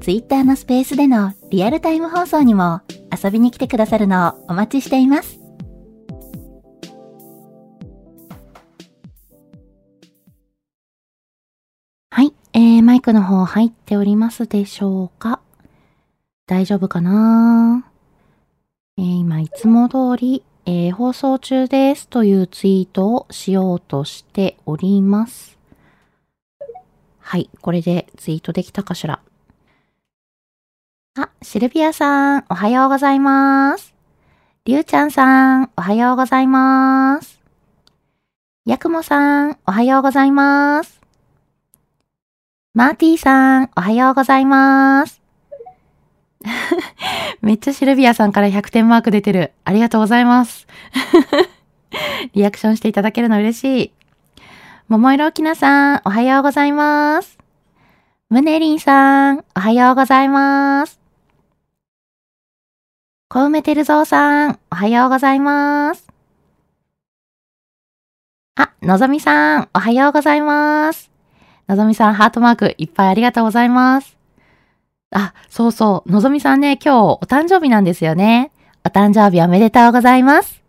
Twitter のスペースでのリアルタイム放送にも遊びに来てくださるのをお待ちしています。はい、えー、マイクの方入っておりますでしょうか？大丈夫かな？えー、今いつも通り、えー、放送中ですというツイートをしようとしております。はい。これでツイートできたかしら？あ、シルビアさん、おはようございます。りゅうちゃんさん、おはようございます。やくもさん、おはようございます。マーティーさん、おはようございます。めっちゃシルビアさんから100点マーク出てる。ありがとうございます。リアクションしていただけるの嬉しい。桃色きなさん、おはようございます。ムネリンさん、おはようございます。小梅てるぞうさん、おはようございます。あ、のぞみさん、おはようございます。のぞみさん、ハートマークいっぱいありがとうございます。あ、そうそう、のぞみさんね、今日お誕生日なんですよね。お誕生日おめでとうございます。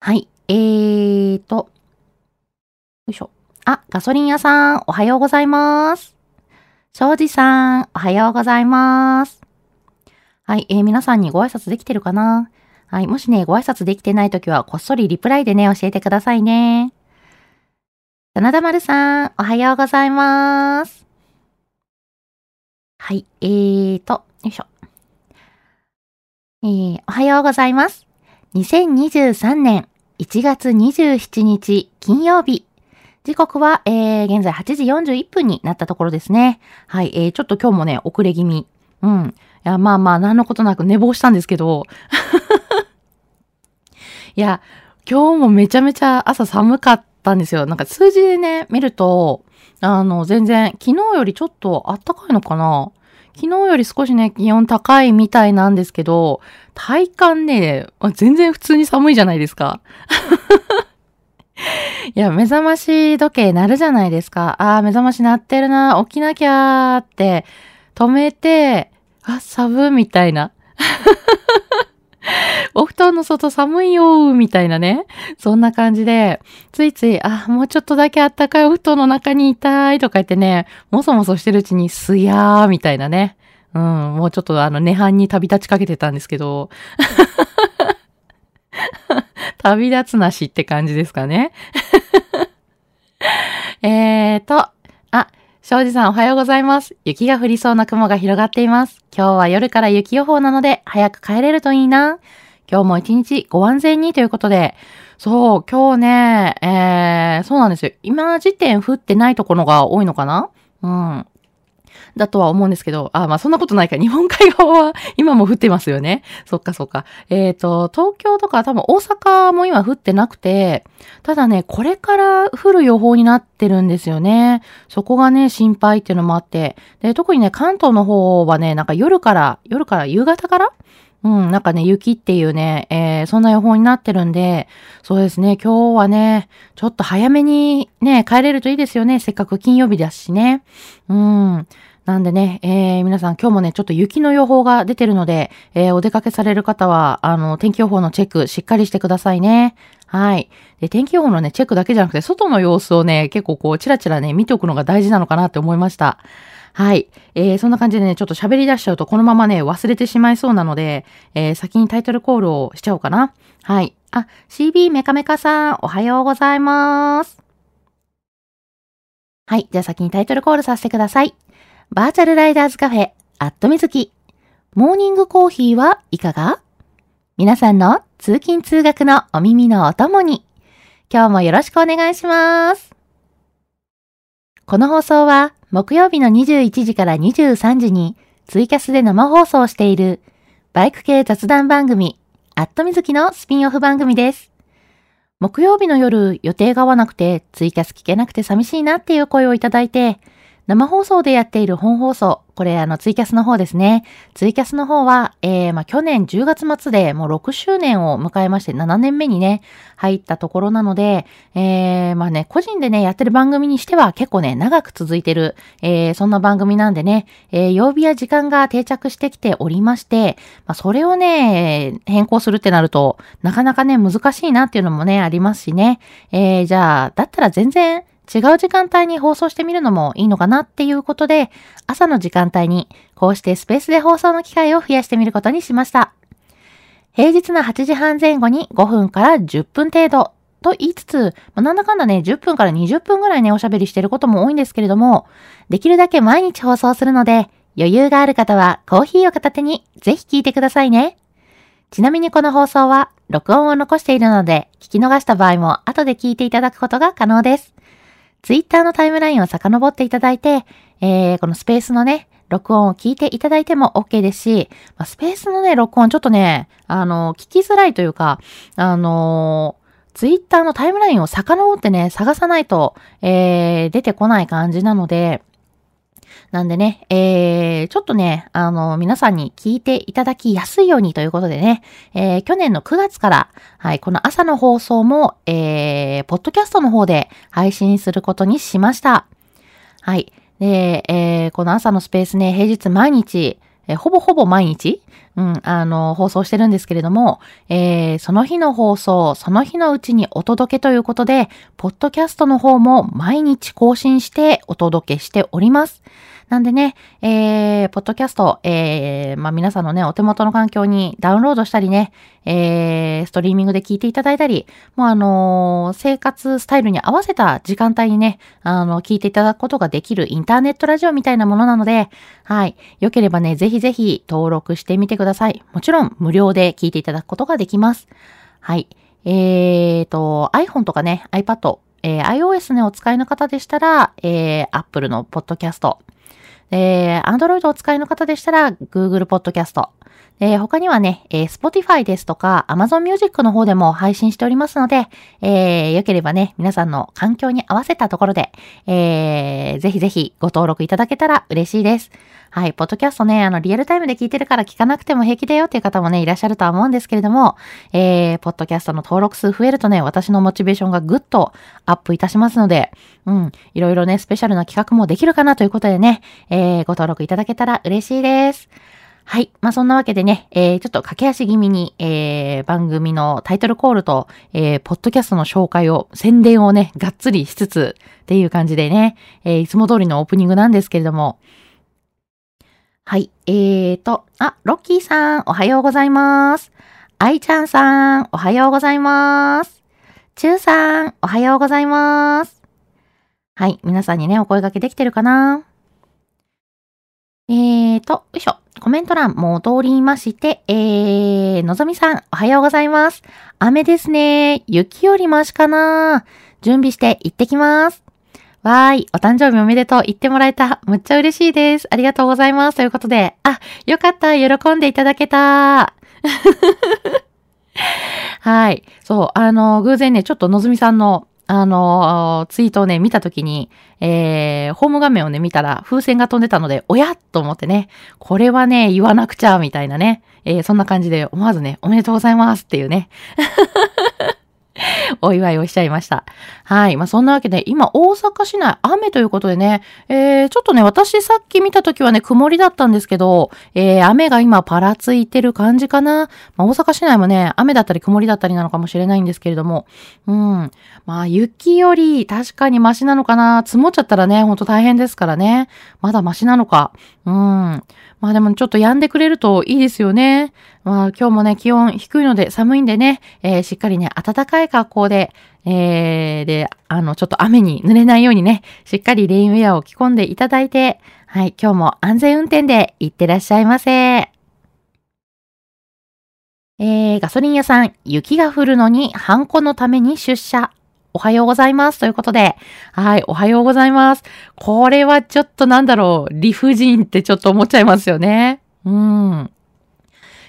はい、えーと、よいしょ。あ、ガソリン屋さん、おはようございます。庄司さん、おはようございます。はい、えー、皆さんにご挨拶できてるかな？はい、もしね、ご挨拶できてないときは、こっそりリプライでね、教えてくださいね。真田丸さん、おはようございます。はい、えーと、よいしょ。えー、おはようございます。2023年1月27日金曜日。時刻は、えー、現在8時41分になったところですね。はい、えー、ちょっと今日もね、遅れ気味。うん。いや、まあまあ、何のことなく寝坊したんですけど。いや、今日もめちゃめちゃ朝寒かったんですよ。なんか数字でね、見ると、あの、全然、昨日よりちょっと暖かいのかな昨日より少しね、気温高いみたいなんですけど、体感ね、全然普通に寒いじゃないですか。いや、目覚まし時計鳴るじゃないですか。ああ、目覚まし鳴ってるな、起きなきゃーって、止めて、あ、寒みたいな。お布団の外寒いよーみたいなね。そんな感じで、ついつい、あ、もうちょっとだけあったかいお布団の中にいたいとか言ってね、もそもそしてるうちにすやーみたいなね。うん、もうちょっとあの、涅槃に旅立ちかけてたんですけど。旅立つなしって感じですかね。えーと、庄司さんおはようございます。雪が降りそうな雲が広がっています。今日は夜から雪予報なので、早く帰れるといいな。今日も一日ご安全にということで、そう、今日ね、えー、そうなんですよ。今時点降ってないところが多いのかな？うん。だとは思うんですけど、あ、まあそんなことないか。日本海側は 今も降ってますよね。そっかそっか。えっ、ー、と、東京とか多分大阪も今降ってなくて、ただね、これから降る予報になってるんですよね。そこがね、心配っていうのもあって。で、特にね、関東の方はね、なんか夜から、夜から夕方から？うん、なんかね、雪っていうね、えー、そんな予報になってるんで、そうですね、今日はね、ちょっと早めにね、帰れるといいですよね。せっかく金曜日だしね。うん。なんでね、えー、皆さん今日もね、ちょっと雪の予報が出てるので、えー、お出かけされる方は、あの、天気予報のチェックしっかりしてくださいね。はい。で、天気予報のね、チェックだけじゃなくて、外の様子をね、結構こう、チラチラね、見ておくのが大事なのかなって思いました。はい。えー、そんな感じでね、ちょっと喋り出しちゃうとこのままね、忘れてしまいそうなので、えー、先にタイトルコールをしちゃおうかな。はい。あ、CB メカメカさん、おはようございます。はい。じゃあ先にタイトルコールさせてください。バーチャルライダーズカフェ、アットみずき。モーニングコーヒーはいかが？皆さんの通勤通学のお耳のお供に、今日もよろしくお願いします。この放送は木曜日の21時から23時にツイキャスで生放送しているバイク系雑談番組、アットみずきのスピンオフ番組です。木曜日の夜予定が合わなくてツイキャス聞けなくて寂しいなっていう声をいただいて、生放送でやっている本放送、これあのツイキャスの方ですね。ツイキャスの方は、えー、まあ、去年10月末でもう6周年を迎えまして7年目にね、入ったところなので、えー、まあね、個人でね、やってる番組にしては結構ね、長く続いてる、えー、そんな番組なんでね、えー、曜日や時間が定着してきておりまして、まあ、それをね、変更するってなると、なかなかね、難しいなっていうのもね、ありますしね。えー、じゃあ、だったら全然、違う時間帯に放送してみるのもいいのかなっていうことで、朝の時間帯にこうしてスペースで放送の機会を増やしてみることにしました。平日の8時半前後に5分から10分程度と言いつつ、まあ、なんだかんだね、10分から20分ぐらいね、おしゃべりしてることも多いんですけれども、できるだけ毎日放送するので、余裕がある方はコーヒーを片手にぜひ聞いてくださいね。ちなみにこの放送は録音を残しているので、聞き逃した場合も後で聞いていただくことが可能です。ツイッターのタイムラインを遡っていただいて、えー、このスペースのね、録音を聞いていただいても OK ですし、まあ、スペースのね、録音ちょっとね、あの、聞きづらいというか、あのツイッターのタイムラインを遡ってね、探さないと、えー、出てこない感じなので、なんでね、えー、ちょっとね、あの、皆さんに聞いていただきやすいようにということでね、えー、去年の9月から、はい、この朝の放送も、えー、ポッドキャストの方で配信することにしました。はい。で、えー、この朝のスペースね、平日毎日、えー、ほぼほぼ毎日、うん、あの、放送してるんですけれども、えー、その日の放送、その日のうちにお届けということで、ポッドキャストの方も毎日更新してお届けしております。なんでね、えー、ポッドキャスト、えー、まあ、皆さんのね、お手元の環境にダウンロードしたりね、えー、ストリーミングで聞いていただいたり、もうあのー、生活スタイルに合わせた時間帯にね、あの、聞いていただくことができるインターネットラジオみたいなものなので、はい。よければね、ぜひぜひ登録してみてください。ださいもちろん、無料で聞いていただくことができます。はい。えーと、iPhone とかね、iPad、えー、iOS ね、お使いの方でしたら、えー、Apple のポッドキャスト、えー、Android お使いの方でしたら、Google Podcast。えー、他にはね、えー、Spotify ですとか Amazon Music の方でも配信しておりますので、えー、よければね、皆さんの環境に合わせたところで、えー、ぜひぜひご登録いただけたら嬉しいです。はい、ポッドキャストね、あの、リアルタイムで聞いてるから聞かなくても平気だよっていう方もね、いらっしゃるとは思うんですけれども、えー、ポッドキャストの登録数増えるとね、私のモチベーションがぐっとアップいたしますので、うん、いろいろね、スペシャルな企画もできるかなということでね、えー、ご登録いただけたら嬉しいです。はい。まあ、そんなわけでね、えー、ちょっと駆け足気味に、えー、番組のタイトルコールと、えー、ポッドキャストの紹介を、宣伝をね、がっつりしつつ、っていう感じでね、えー、いつも通りのオープニングなんですけれども、はい。えーと、あ、ロッキーさん、おはようございます。アイちゃんさん、おはようございます。チューさん、おはようございます。はい。皆さんにね、お声掛けできてるかな？えーと、よいしょ。コメント欄戻りまして、えー、のぞみさん、おはようございます。雨ですね。雪よりマシかな準備して行ってきます。わーい、お誕生日おめでとう言ってもらえた。むっちゃ嬉しいです。ありがとうございます。ということで、あ、よかった。喜んでいただけた。はい。そう、あの、偶然ね、ちょっとのぞみさんのあの、ツイートをね、見たときに、えー、ホーム画面をね、見たら風船が飛んでたので、おやと思ってね、これはね、言わなくちゃ、みたいなね、えー、そんな感じで思わずね、おめでとうございますっていうね。お祝いをしちゃいました。はい。まあ、そんなわけで、今、大阪市内、雨ということでね、えー、ちょっとね、私さっき見た時はね、曇りだったんですけど、えー、雨が今、パラついてる感じかな。まあ、大阪市内もね、雨だったり曇りだったりなのかもしれないんですけれども、うん。まあ、雪より、確かにマシなのかな。積もっちゃったらね、ほんと大変ですからね。まだマシなのか。うん。まあでもちょっと止んでくれるといいですよね。まあ今日もね、気温低いので寒いんでね、えー、しっかりね、暖かい格好で、えー、で、あの、ちょっと雨に濡れないようにね、しっかりレインウェアを着込んでいただいて、はい、今日も安全運転で行ってらっしゃいませ。えー、ガソリン屋さん、雪が降るのに、ハンコのために出社。おはようございます。ということで、はい、おはようございます。これはちょっとなんだろう、理不尽ってちょっと思っちゃいますよね。うん。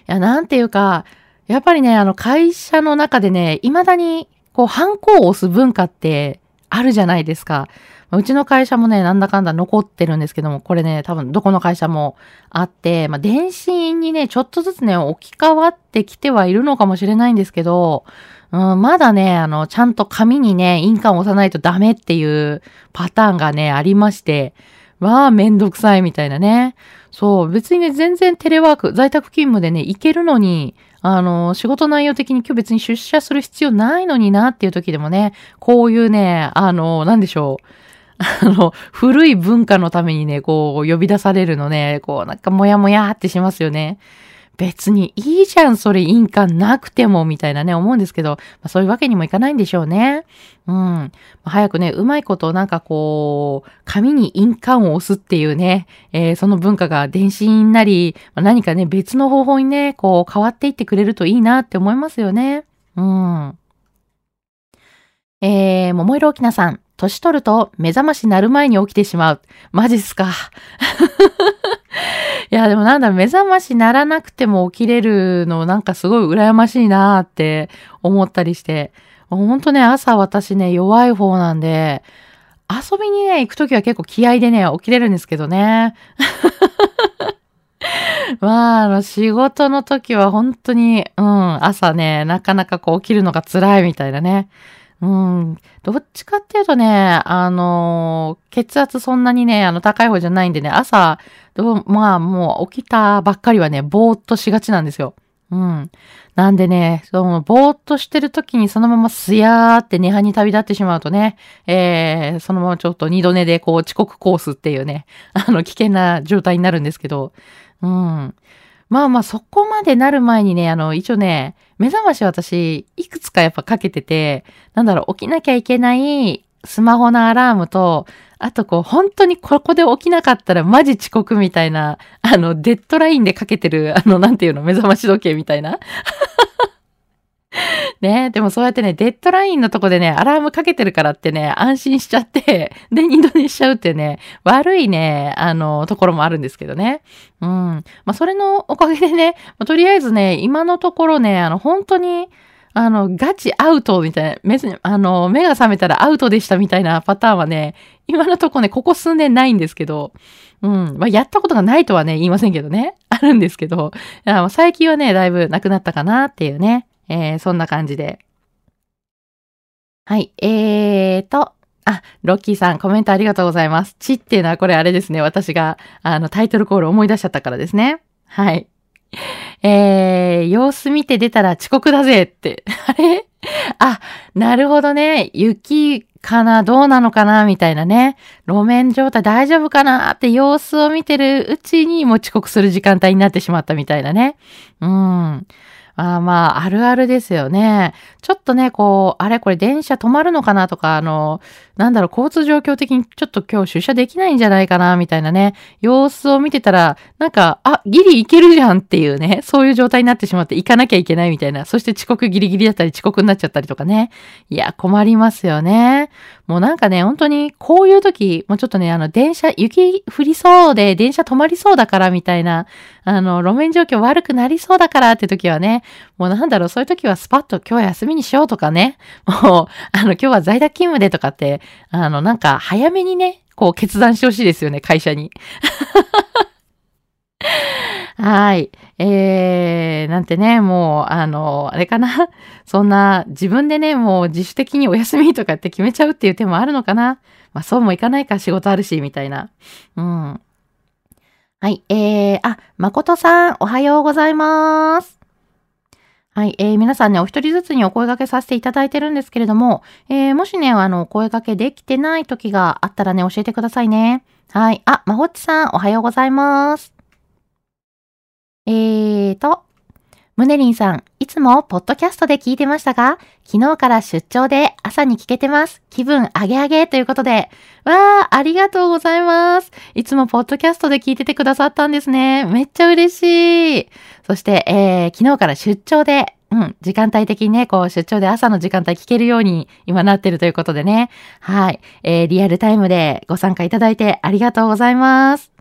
いや、なんていうか、やっぱりね、あの、会社の中でね、未だに、こう、ハンコを押す文化ってあるじゃないですか。うちの会社もね、なんだかんだ残ってるんですけども、これね、多分どこの会社もあって、まあ、電信にね、ちょっとずつね、置き換わってきてはいるのかもしれないんですけど、うん、まだね、あの、ちゃんと紙にね、印鑑を押さないとダメっていうパターンがね、ありまして、わあ、めんどくさいみたいなね。そう、別にね、全然テレワーク、在宅勤務でね、行けるのに、あの、仕事内容的に今日別に出社する必要ないのになっていう時でもね、こういうね、あの、なんでしょう。あの、古い文化のためにね、こう、呼び出されるのね、こう、なんかもやもやってしますよね。別にいいじゃん、それ印鑑なくても、みたいなね、思うんですけど、まあ、そういうわけにもいかないんでしょうね。うん。まあ早くね、うまいことなんかこう、紙に印鑑を押すっていうね、えー、その文化が電子なり、まあ、何かね、別の方法にね、こう、変わっていってくれるといいなって思いますよね。うん。えー、桃色きなさん。年取ると目覚まし鳴る前に起きてしまう。マジっすか。いや、でもなんだ、目覚まし鳴らなくても起きれるのなんかすごい羨ましいなーって思ったりして。ほんとね、朝私ね、弱い方なんで、遊びにね、行くときは結構気合でね、起きれるんですけどね。まあ、あの、仕事の時は本当に、うん、朝ね、なかなかこう起きるのが辛いみたいなね。うん。どっちかっていうとね、あの血圧そんなにね、あの、高い方じゃないんでね、朝、どう、まあ、もう起きたばっかりはね、ぼーっとしがちなんですよ。うん。なんでね、その、ぼーっとしてる時にそのまますやーって寝派に旅立ってしまうとね、えー、そのままちょっと二度寝でこう遅刻コースっていうね、あの、危険な状態になるんですけど、うん。まあまあ、そこまでなる前にね、あの、一応ね、目覚まし私、いくつかやっぱかけてて、なんだろう、起きなきゃいけないスマホのアラームと、あとこう、本当にここで起きなかったらマジ遅刻みたいな、あの、デッドラインでかけてる、あの、なんていうの、目覚まし時計みたいな。ねでもそうやってね、デッドラインのとこでね、アラームかけてるからってね、安心しちゃって、で、二度寝しちゃうってね、悪いね、あの、ところもあるんですけどね。うん。まあ、それのおかげでね、まあ、とりあえずね、今のところね、あの、本当に、あの、ガチアウトみたいな、目、あの、目が覚めたらアウトでしたみたいなパターンはね、今のとこね、ここ数年ないんですけど、うん。まあ、やったことがないとはね、言いませんけどね。あるんですけど、最近はね、だいぶなくなったかなっていうね。えー、そんな感じで。はい。えーと、あ、ロッキーさん、コメントありがとうございます。ちっていうのはこれあれですね。私が、あの、タイトルコール思い出しちゃったからですね。はい。えー、様子見て出たら遅刻だぜって。あれ？あ、なるほどね。雪かな？どうなのかな？みたいなね。路面状態大丈夫かな？って様子を見てるうちにもう遅刻する時間帯になってしまったみたいなね。うん。ああまあ、あるあるですよね。ちょっとね、こう、あれこれ電車止まるのかなとか、あの、なんだろう、交通状況的にちょっと今日出社できないんじゃないかな、みたいなね、様子を見てたら、なんか、あ、ギリ行けるじゃんっていうね、そういう状態になってしまって行かなきゃいけないみたいな、そして遅刻ギリギリだったり遅刻になっちゃったりとかね。いや、困りますよね。もうなんかね、本当にこういう時、もうちょっとね、あの、電車、雪降りそうで、電車止まりそうだからみたいな、あの、路面状況悪くなりそうだからって時はね、もうなんだろう、そういう時はスパッと今日は休みにしようとかね、もう、あの、今日は在宅勤務でとかって、あの、なんか早めにね、こう決断してほしいですよね、会社に。はい。えー、なんてね、もう、あの、あれかな？そんな、自分でね、もう自主的にお休みとかって決めちゃうっていう手もあるのかな？まあ、そうもいかないか、仕事あるし、みたいな。うん。はい。えー、あ、誠さん、おはようございます。はい。えー、皆さんね、お一人ずつにお声掛けさせていただいてるんですけれども、えー、もしね、あの、お声掛けできてない時があったらね、教えてくださいね。はい。あ、まほっちさん、おはようございます。えーと、ムネリンさん、いつもポッドキャストで聞いてましたが、昨日から出張で朝に聞けてます。気分上げ上げということで。わー、ありがとうございます。いつもポッドキャストで聞いててくださったんですね。めっちゃ嬉しい。そして、えー、昨日から出張で、うん、時間帯的にね、こう、出張で朝の時間帯聞けるように今なってるということでね。はい。えー、リアルタイムでご参加いただいてありがとうございます。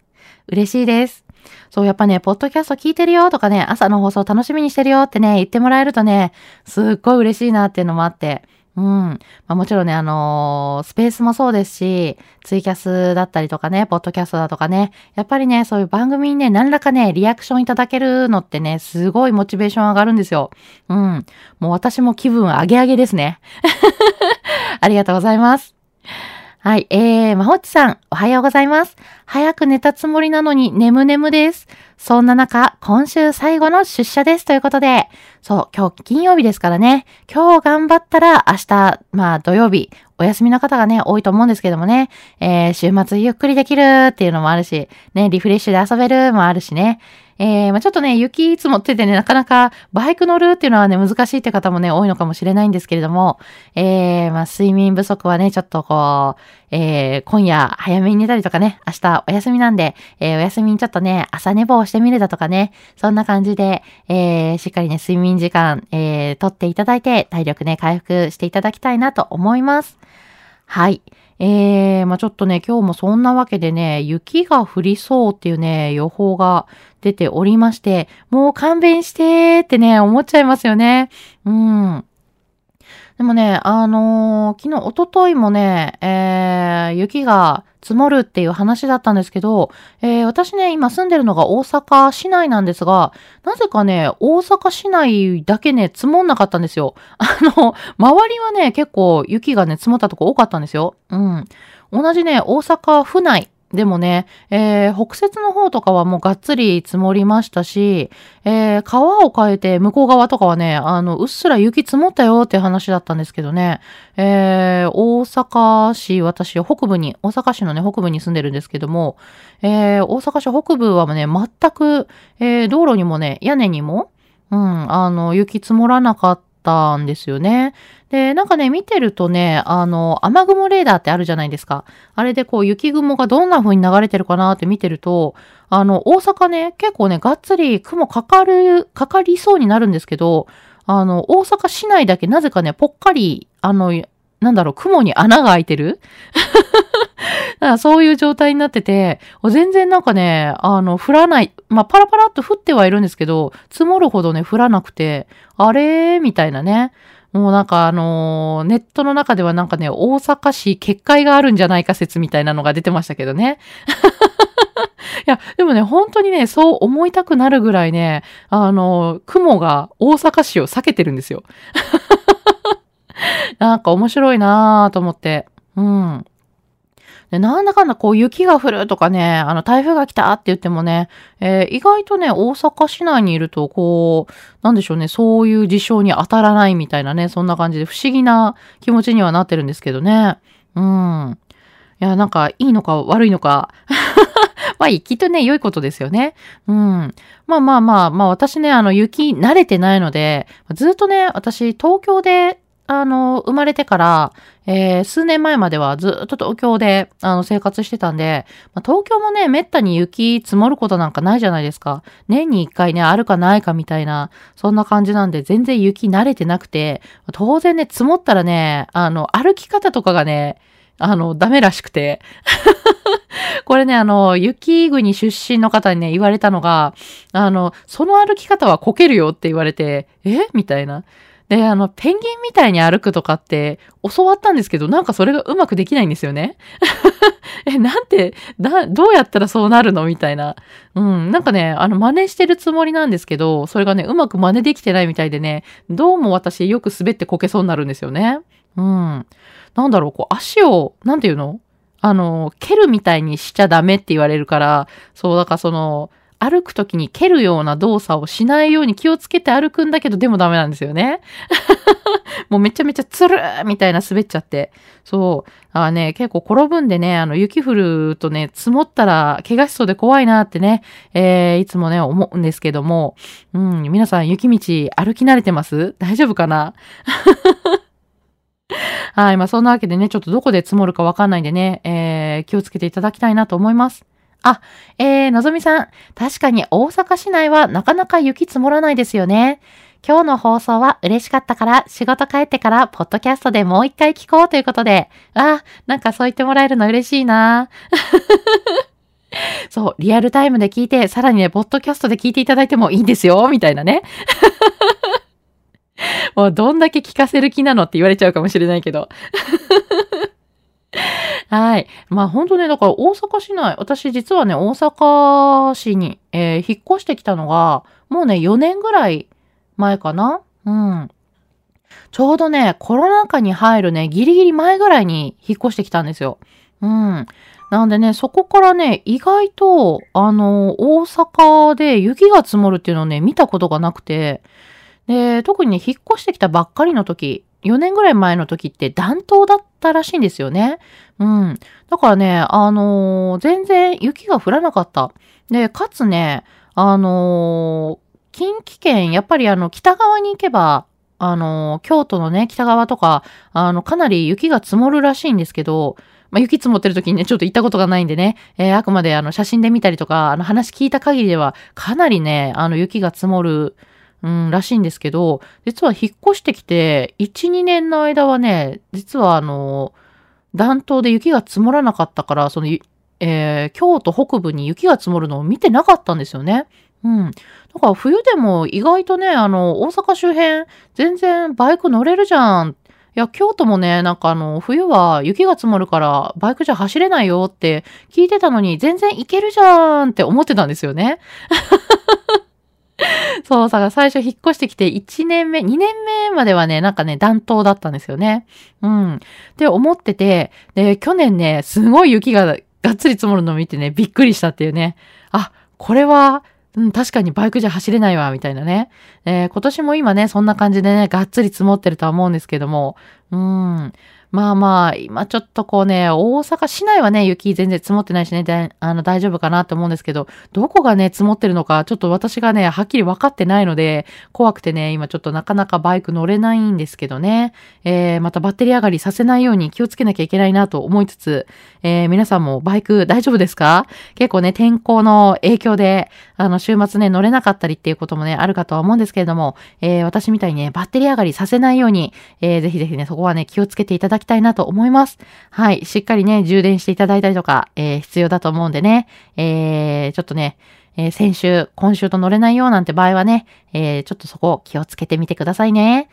嬉しいです。そう、やっぱね、ポッドキャスト聞いてるよとかね、朝の放送楽しみにしてるよってね、言ってもらえるとね、すっごい嬉しいなっていうのもあって、うん。まあ、もちろんね、あのー、スペースもそうですし、ツイキャスだったりとかね、ポッドキャストだとかね、やっぱりね、そういう番組にね、何らかね、リアクションいただけるのってね、すごいモチベーション上がるんですよ。うん。もう私も気分上げ上げですね。ありがとうございます。はい。えー、まほっちさん、おはようございます。早く寝たつもりなのに眠眠です。そんな中、今週最後の出社ですということで、そう、今日金曜日ですからね、今日頑張ったら明日、まあ土曜日、お休みの方がね、多いと思うんですけどもね、えー、週末ゆっくりできるっていうのもあるし、ね、リフレッシュで遊べるもあるしね、えー、まあ、ちょっとね、雪積もっててね、なかなかバイク乗るっていうのはね、難しいって方もね、多いのかもしれないんですけれども、えー、まあ、睡眠不足はね、ちょっとこう、えー、今夜早めに寝たりとかね、明日お休みなんで、えー、お休みにちょっとね、朝寝坊してみるだとかね、そんな感じで、えー、しっかりね、睡眠時間、えー、とっていただいて、体力ね、回復していただきたいなと思います。はい。えー、まあちょっとね、今日もそんなわけでね、雪が降りそうっていうね、予報が出ておりまして、もう勘弁してーってね、思っちゃいますよね。うん。でもね、あのー、昨日、おとといもね、えー、雪が積もるっていう話だったんですけど、えー、私ね、今住んでるのが大阪市内なんですが、なぜかね、大阪市内だけね、積もんなかったんですよ。あの、周りはね、結構雪がね、積もったとこ多かったんですよ。うん。同じね、大阪府内でもね、えー、北節の方とかはもうがっつり積もりましたし、えー、川を変えて向こう側とかはね、あの、うっすら雪積もったよって話だったんですけどね、えー、大阪市、私、北部に、大阪市のね、北部に住んでるんですけども、えー、大阪市北部はね、全く、えー、道路にもね、屋根にも、うん、あの、雪積もらなかったんですよね。で、なんかね、見てるとね、あの、雨雲レーダーってあるじゃないですか。あれでこう、雪雲がどんな風に流れてるかなって見てると、あの、大阪ね、結構ね、がっつり雲かかる、かかりそうになるんですけど、あの、大阪市内だけなぜかね、ぽっかり、あの、なんだろう、雲に穴が開いてる からそういう状態になってて、全然なんかね、あの、降らない、まあ、パラパラっと降ってはいるんですけど、積もるほどね、降らなくて、あれみたいなね。もうなんかあのー、ネットの中ではなんかね、大阪市結界があるんじゃないか説みたいなのが出てましたけどね。いや、でもね、本当にね、そう思いたくなるぐらいね、あの、雲が大阪市を避けてるんですよ。なんか面白いなぁと思って。うん。で、なんだかんだこう雪が降るとかね、あの台風が来たって言ってもね、えー、意外とね、大阪市内にいるとこう、なんでしょうね、そういう事象に当たらないみたいなね、そんな感じで不思議な気持ちにはなってるんですけどね。うん。いや、なんかいいのか悪いのか。まあいい、きっとね、良いことですよね。うん。まあまあまあ、まあ私ね、あの雪慣れてないので、ずっとね、私東京であの、生まれてから、えー、数年前まではずっと東京で、あの、生活してたんで、まあ、東京もね、めったに雪積もることなんかないじゃないですか。年に一回ね、あるかないかみたいな、そんな感じなんで、全然雪慣れてなくて、当然ね、積もったらね、あの、歩き方とかがね、あの、ダメらしくて。これね、あの、雪国出身の方にね、言われたのが、あの、その歩き方はこけるよって言われて、え？みたいな。で、あの、ペンギンみたいに歩くとかって教わったんですけど、なんかそれがうまくできないんですよね。え、なんて、だ、どうやったらそうなるのみたいな。うん。なんかね、あの、真似してるつもりなんですけど、それがね、うまく真似できてないみたいでね、どうも私よく滑ってこけそうになるんですよね。うん。なんだろう、こう、足を、なんていうの？あの、蹴るみたいにしちゃダメって言われるから、そう、だからその、歩くときに蹴るような動作をしないように気をつけて歩くんだけど、でもダメなんですよね。もうめちゃめちゃつるーみたいな滑っちゃって。そう。あね、結構転ぶんでね、あの、雪降るとね、積もったら怪我しそうで怖いなってね、えー、いつもね、思うんですけども、うん、皆さん雪道歩き慣れてます？大丈夫かな？はい。まあ、そんなわけでね、ちょっとどこで積もるかわかんないんでね、えー、気をつけていただきたいなと思います。あ、えー、のぞみさん。確かに大阪市内はなかなか雪積もらないですよね。今日の放送は嬉しかったから、仕事帰ってから、ポッドキャストでもう一回聞こうということで、あ、なんかそう言ってもらえるの嬉しいな そう、リアルタイムで聞いて、さらにね、ポッドキャストで聞いていただいてもいいんですよ、みたいなね。もうどんだけ聞かせる気なのって言われちゃうかもしれないけど。はい。まあ本当ね、だから大阪市内、私実はね、大阪市に、えー、引っ越してきたのが、もうね、4年ぐらい前かな？うん。ちょうどね、コロナ禍に入るね、ギリギリ前ぐらいに引っ越してきたんですよ。うん。なんでね、そこからね、意外と、あの、大阪で雪が積もるっていうのをね、見たことがなくて、で、特にね、引っ越してきたばっかりの時、4年ぐらい前の時って暖冬だったらしいんですよね。うん。だからね、あのー、全然雪が降らなかった。で、かつね、あのー、近畿圏、やっぱりあの、北側に行けば、あのー、京都のね、北側とか、あの、かなり雪が積もるらしいんですけど、まあ、雪積もってる時にね、ちょっと行ったことがないんでね、えー、あくまであの、写真で見たりとか、あの、話聞いた限りでは、かなりね、あの、雪が積もる、うん、らしいんですけど、実は引っ越してきて、1、2年の間はね、実はあの、暖冬で雪が積もらなかったから、その、えー、京都北部に雪が積もるのを見てなかったんですよね。うん。だから冬でも意外とね、あの、大阪周辺、全然バイク乗れるじゃん。いや、京都もね、なんかあの、冬は雪が積もるからバイクじゃ走れないよって聞いてたのに、全然行けるじゃんって思ってたんですよね。そうさ、最初引っ越してきて1年目、2年目まではね、なんかね、暖冬だったんですよね。うん。って思ってて、で、去年ね、すごい雪ががっつり積もるのを見てね、びっくりしたっていうね。あ、これは、うん、確かにバイクじゃ走れないわ、みたいなね。えー、今年も今ね、そんな感じでね、がっつり積もってるとは思うんですけども、うん。まあまあ、今ちょっとこうね、大阪市内はね、雪全然積もってないしね、であの大丈夫かなと思うんですけど、どこがね、積もってるのか、ちょっと私がね、はっきり分かってないので、怖くてね、今ちょっとなかなかバイク乗れないんですけどね、えー、またバッテリー上がりさせないように気をつけなきゃいけないなと思いつつ、えー、皆さんもバイク大丈夫ですか？結構ね、天候の影響で、あの、週末ね、乗れなかったりっていうこともね、あるかとは思うんですけれども、えー、私みたいにね、バッテリー上がりさせないように、えー、ぜひぜひね、そこはね、気をつけていただきたいなと思います。はい。しっかりね、充電していただいたりとか、えー、必要だと思うんでね、えー、ちょっとね、えー、先週、今週と乗れないようなんて場合はね、えー、ちょっとそこを気をつけてみてくださいね。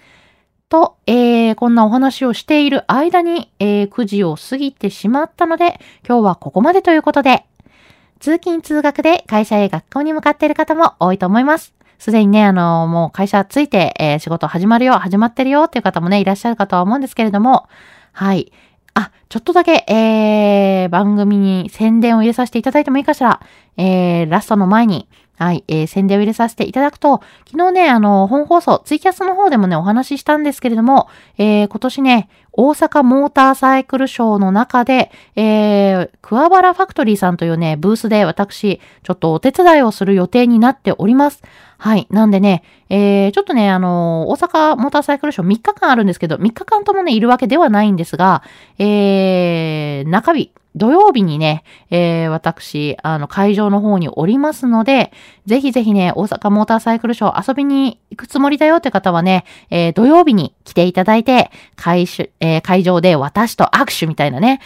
と、えー、こんなお話をしている間に、えー、9時を過ぎてしまったので、今日はここまでということで、通勤通学で会社へ学校に向かっている方も多いと思います。すでにね、あの、もう会社ついて、えー、仕事始まるよ、始まってるよっていう方もね、いらっしゃるかとは思うんですけれども、はい。あ、ちょっとだけ、えー、番組に宣伝を入れさせていただいてもいいかしら。えー、ラストの前に、はい、えー、宣伝を入れさせていただくと、昨日ね、あの、本放送、ツイキャスの方でもね、お話ししたんですけれども、えー、今年ね、大阪モーターサイクルショーの中で、えー、桑原ファクトリーさんというね、ブースで私、ちょっとお手伝いをする予定になっております。はい。なんでね、えー、ちょっとね、あのー、大阪モーターサイクルショー3日間あるんですけど、3日間ともね、いるわけではないんですが、えー、中日、土曜日にね、えー、私、あの、会場の方におりますので、ぜひぜひね、大阪モーターサイクルショー遊びに行くつもりだよって方はね、えー、土曜日に来ていただいて、会,、えー、会場で私と握手みたいなね。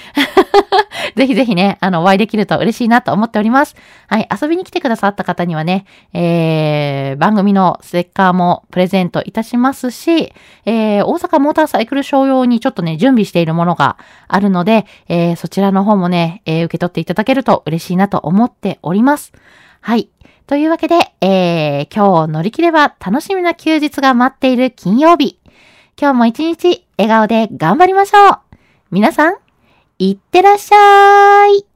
ぜひぜひね、あの、お会いできると嬉しいなと思っております。はい、遊びに来てくださった方にはね、えー、番組のステッカーもプレゼントいたしますし、えー、大阪モーターサイクルショー用にちょっとね、準備しているものがあるので、えー、そちらの方もね、え、受け取っていただけると嬉しいなと思っております。はい。というわけで、え、今日乗り切れば楽しみな休日が待っている金曜日。今日も一日笑顔で頑張りましょう皆さん、いってらっしゃい